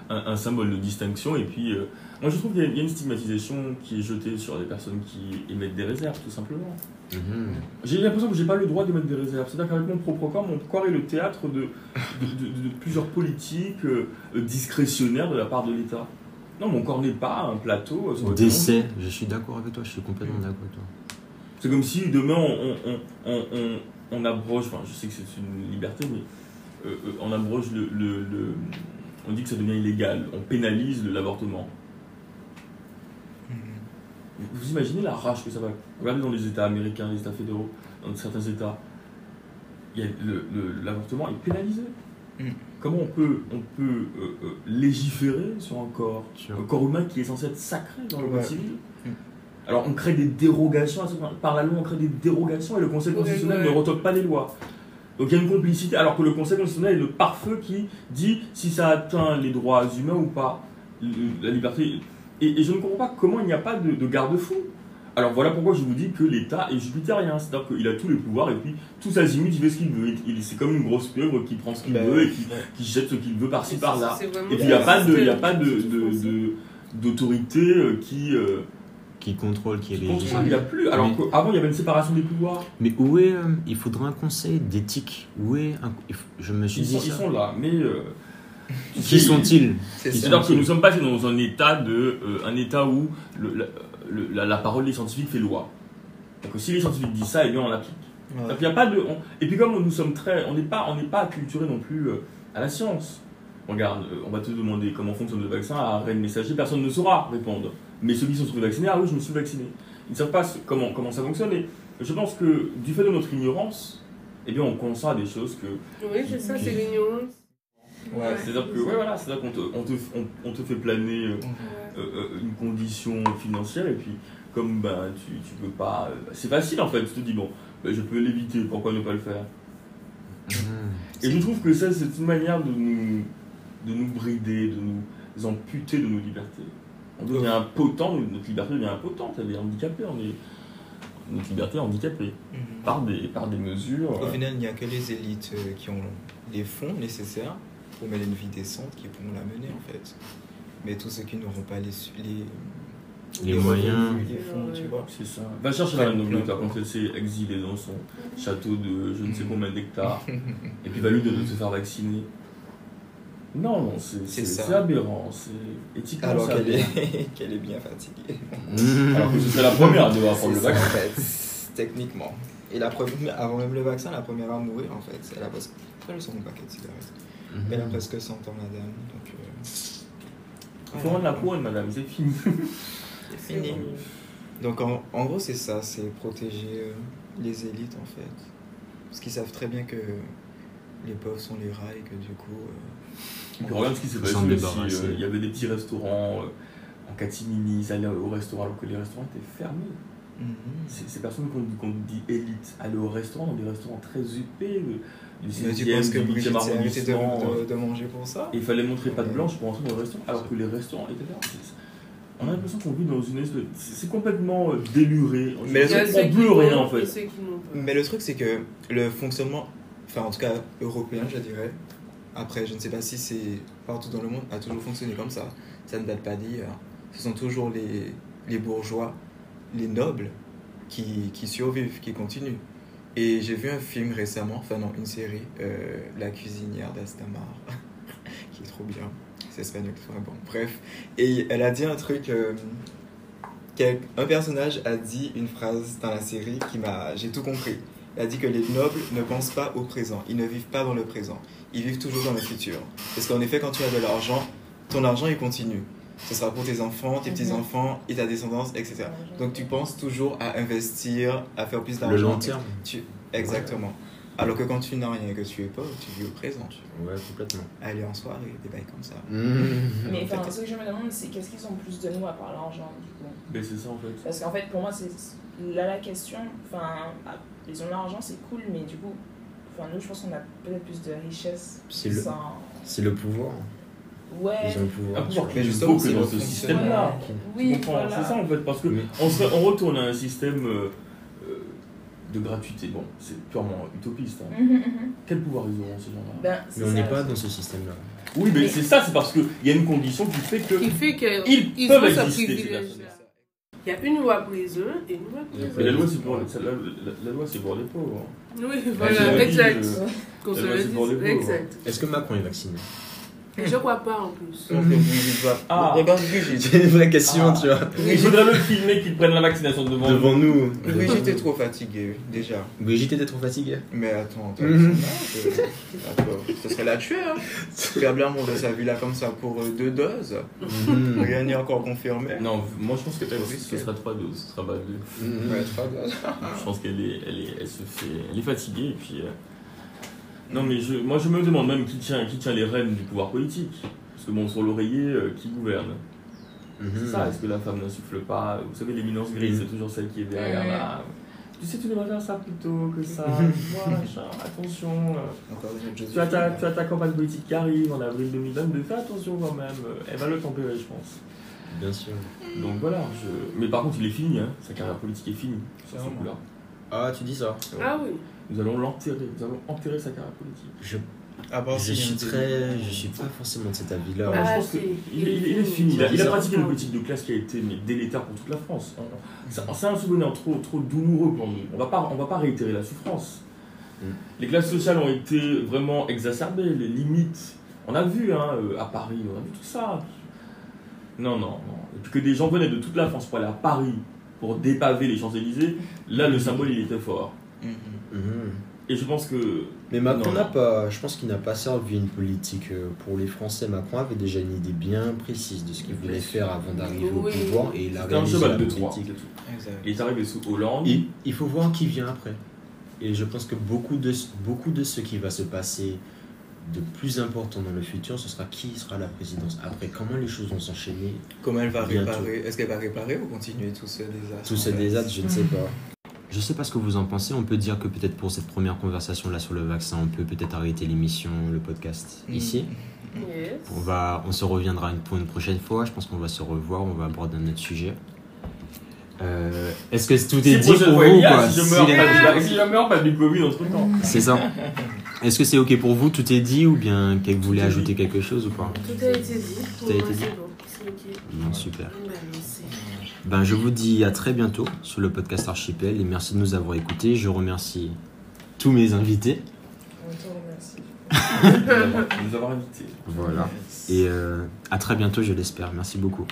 un, un symbole de distinction. Et puis, euh, moi je trouve qu'il y a- une stigmatisation qui est jetée sur les personnes qui émettent des réserves, tout simplement. Mhm. J'ai l'impression que j'ai pas le droit d'émettre des réserves. C'est-à-dire qu'avec mon propre corps, mon corps est le théâtre de, de, de- de plusieurs politiques euh, discrétionnaires de la part de l'État. Non, mon corps n'est pas un plateau. euh, sur Décès, je suis d'accord avec toi, je suis complètement d'accord avec toi. C'est comme si demain on, on, on, on, on abroge, enfin je sais que c'est une liberté, mais euh, on abroge le, le, le- On dit que ça devient illégal, on pénalise l'avortement. Vous imaginez la rage que ça va Regardez dans les États américains, les États fédéraux, dans certains États, il y a le- le- l'avortement est pénalisé. Mm. Comment on peut, on peut euh, euh, légiférer sur un corps, un corps humain qui est censé être sacré dans le code Ouais. civil? Mm. Alors on crée des dérogations, à ce par la loi on crée des dérogations et le Conseil Ouais, constitutionnel ouais. ne retoque pas les lois. Donc il y a une complicité, alors que le Conseil constitutionnel est le pare-feu qui dit si ça atteint les droits humains ou pas, le- la liberté. Et, et je ne comprends pas comment il n'y a pas de, de garde-fou. Alors voilà pourquoi je vous dis que l'État est jupitérien, c'est-à-dire qu'il a tous les pouvoirs et puis tous azimuts, il fait ce qu'il veut. Il- c'est comme une grosse pieuvre qui prend ce qu'il Ben, veut et qui, ouais. qui jette ce qu'il veut par-ci par-là. Et puis il n'y a pas de, il a pas de, d'autorité euh, qui, euh, Qui contrôle, qui qui contrôle. Il n'y a plus. Alors Oui. qu'avant il y avait une séparation des pouvoirs. Mais où est, euh, il faudrait un conseil d'éthique? Où est, un- je me suis Ils dit sont, ça. ils sont là, mais euh, Qui sont-ils C'est Qui ça. C'est-à-dire que nous sommes passés dans un état de, euh, un état où le- la, le- la- la parole des scientifiques fait loi. Donc si les scientifiques disent ça, eh bien on l'applique. Ouais. Donc, il y a pas de, on- et puis comme nous sommes très, on n'est pas, on n'est pas acculturé non plus euh, à la science. Regarde, euh, on va te demander comment fonctionne le vaccin à Rennes Messager, personne ne saura répondre. Mais ceux qui sont vaccinés, ah oui, je me suis vacciné. Ils ne savent pas ce- comment, comment ça fonctionne. Et je pense que du fait de notre ignorance, eh bien on constate des choses que Oui, c'est ça, c'est l'ignorance. Ouais. C'est-à-dire que, ouais, voilà, c'est-à-dire qu'on te, on te, on, on te fait planer euh, Ouais. euh, euh, une condition financière et puis comme ben, tu, tu peux pas. euh, c'est facile en fait, tu te dis bon, ben, je peux l'éviter, pourquoi ne pas le faire? Mhm. Et je trouve que ça, c'est une manière de nous, de nous brider, de nous amputer de nos libertés. On devient impotent, notre liberté devient impotente, elle est handicapée, on est. Notre liberté est handicapée Mhm. par des, par des mesures. Au final, il n'y a que les élites qui ont les fonds nécessaires pour mener une vie décente qui pourront la mener en fait. Mais tous ceux qui n'auront pas les, les, Les moyens. Ils font, tu vois. C'est ça. Va chercher la reine d'Angleterre quand elle s'est exilée dans son château de je ne sais combien d'hectares. Et puis va lui de se faire vacciner. Non, non, c'est C'est c'est- ça. c'est aberrant. C'est éthiquement Alors c'est qu'elle est, qu'elle est bien fatiguée. Alors que ce serait la première à devoir prendre le C'est ça, vaccin. en fait, techniquement. Et la première, avant même le vaccin, la première à mourir, en fait, elle a presque. Elle a son paquet de cigarettes. Elle a presque 100 ans, madame. Donc, euh, Il faut rendre la couronne, madame, c'est fini. c'est fini. Donc, en, en gros, c'est ça c'est protéger euh, les élites, en fait. Parce qu'ils savent très bien que les pauvres sont les rats et que du coup. euh, Et puis regarde ce qui s'est passé aussi. euh, Il y avait des petits restaurants euh, en catimini, ils allaient au restaurant alors que les restaurants étaient fermés. mhm. Ces personnes qu'on dit, qu'on dit élite, aller au restaurant, dans des restaurants très huppés, euh, Mais tu 16e, penses que Brigitte 8e s'est arrêtée de, de, de manger pour ça? il fallait montrer patte blanche pour entrer dans le restaurant, alors que les restaurants étaient. C'est- On a l'impression qu'on vit dans une espèce. C'est c'est complètement euh, déluré. Mais le ne truc, plus rien en fait. pas. Mais le truc, c'est que le fonctionnement, enfin en tout cas européen, je dirais, après, je ne sais pas si c'est partout dans le monde, a toujours fonctionné comme ça. Ça ne date pas d'hier. Ce sont toujours les, les bourgeois, les nobles qui, qui survivent, qui continuent. Et j'ai vu un film récemment, enfin non, une série, euh, La cuisinière d'Astamar, qui est trop bien. C'est espagnol, enfin bon, bref. Et elle a dit un truc. euh, un personnage a dit une phrase dans la série qui m'a. J'ai tout compris. Il a dit que les nobles ne pensent pas au présent, ils ne vivent pas dans le présent, ils vivent toujours dans le futur. Parce qu'en effet, quand tu as de l'argent, ton argent il continue. Ce sera pour tes enfants, tes Mhm. petits-enfants et ta descendance, etc. Donc tu penses toujours à investir, à faire plus Le d'argent. long terme. Tu... Exactement. Alors que quand tu n'as rien et que tu es pauvre, tu vis au présent. Ouais, complètement. Aller en soirée, des bails comme ça. Mais En fait, enfin, ce que je me demande, c'est qu'est-ce qu'ils ont plus de nous à part l'argent, du coup? Mais c'est ça en fait. Parce qu'en fait, pour moi, c'est là la question. Enfin, ah, ils ont l'argent, c'est cool, mais du coup, enfin, nous, je pense qu'on a peut-être plus de richesse. C'est le- sans- C'est le pouvoir. Ouais. Ils ont le Un pouvoir. pouvoir qui vaut que c'est dans le ce système-là. Oui, voilà. C'est ça en fait, parce que Mais- on, retourne à un système euh, de gratuité. Bon, c'est purement utopiste. hein. Mhm, mhm. Quel pouvoir ils auront ces gens-là? Ben, Mais on ça, n'est pas dans ce système-là. Oui, mais Mais- c'est ça, c'est parce qu'il y a une condition qui fait que. Qui fait Ils qu'ils peuvent exister. Il y a une loi pour les uns et une loi pour les Mais la autres. loi, c'est pour, la, la- la- la loi, c'est pour les pauvres. Oui, la voilà, exact. Qu'on. Est-ce que Macron est vacciné? Je crois pas en plus. Donc, Brigitte doit- Ah. Regarde Brigitte. C'est une vraie question, Ah. tu vois. Il faudrait le filmer qu'il prenne la vaccination devant nous. Devant nous. Brigitte est trop fatiguée, déjà. Brigitte était trop fatiguée. Mais attends, attends, Mhm. attends, ce serait la tuer, hein. Faire bien de sa vie là comme ça pour euh, deux doses. Mhm. Rien n'est encore confirmé. Non, moi je pense que ce sera trois doses, ce sera pas deux. Ouais, trois doses. Je pense qu'elle est, elle est, elle se fait, elle est fatiguée et puis. euh, Non mais je, moi je me demande même qui tient, qui tient les rênes du pouvoir politique. Parce que bon, sur l'oreiller, euh, qui gouverne? Mhm. C'est ça, est-ce que la femme n'insuffle pas? Vous savez, l'éminence grise, c'est toujours celle qui est derrière Mhm. là. Tu sais, tu devrais faire ça plutôt que ça. Voilà, attention. euh, Tu as, ta, Joséphine. tu as ta campagne politique qui arrive en avril 2022, fais attention quand même. Elle va le tempérer, je pense. Bien sûr. Donc voilà, je... mais par contre, il est fini, hein. sa carrière politique est finie sur ce Clairement. coup-là. Ah, tu dis ça Ah oui. Nous allons l'enterrer, nous allons enterrer sa carrière politique. Je, À part je suis très. Je suis pas forcément de cet avis-là. Ah, je pense que il, est- il est fini. Il a, pratiqué une politique de classe qui a été mais, délétère pour toute la France. C'est un souvenir trop, trop douloureux pour nous. On va pas, on va pas réitérer la souffrance. Mm. Les classes sociales ont été vraiment exacerbées, les limites. On a vu hein, euh, à Paris, on a vu tout ça. Non, non, non. Et puis que des gens venaient de toute la France pour aller à Paris pour dépaver les Champs-Élysées, là le symbole il était fort. Mhm. Mhm. Et je pense que. Mais Macron n'a pas. Je pense qu'il n'a pas servi une politique euh, pour les Français. Macron avait déjà une idée bien précise de ce qu'il voulait faire avant d'arriver au pouvoir et il a C'était un réalisé cheval la de. Il est arrivé sous Hollande. Il, il faut voir qui vient après. Et je pense que beaucoup de, beaucoup de ce qui va se passer de plus important dans le futur, ce sera qui sera la présidence après, comment les choses vont s'enchaîner. Comment elle va Bientôt. réparer Est-ce qu'elle va réparer ou continuer tout ce désastre Tout ce fait désastre, je ne sais pas. Je sais pas ce que vous en pensez. On peut dire que peut-être pour cette première conversation là sur le vaccin, on peut peut-être arrêter l'émission, le podcast Mhm. ici. Yes. On, va, on se reviendra une- pour une prochaine fois. Je pense qu'on va se revoir. On va aborder un autre sujet. Euh, Est-ce que tout est Si dit pour vous quoi si je meurs pas, si je meurs pas du Covid entre temps. C'est ça. Est-ce que c'est ok pour vous Tout est dit ou bien que vous voulez Tout est ajouter quelque chose ou pas Tout a été dit. Tout a été dit. c'est Ok. Bon, super. Ben. Ben, je vous dis à très bientôt sur le podcast Archipel et merci de nous avoir écoutés. Je remercie tous mes invités. On te remercie. de nous avoir invités. Voilà. Et euh, à très bientôt, je l'espère. Merci beaucoup.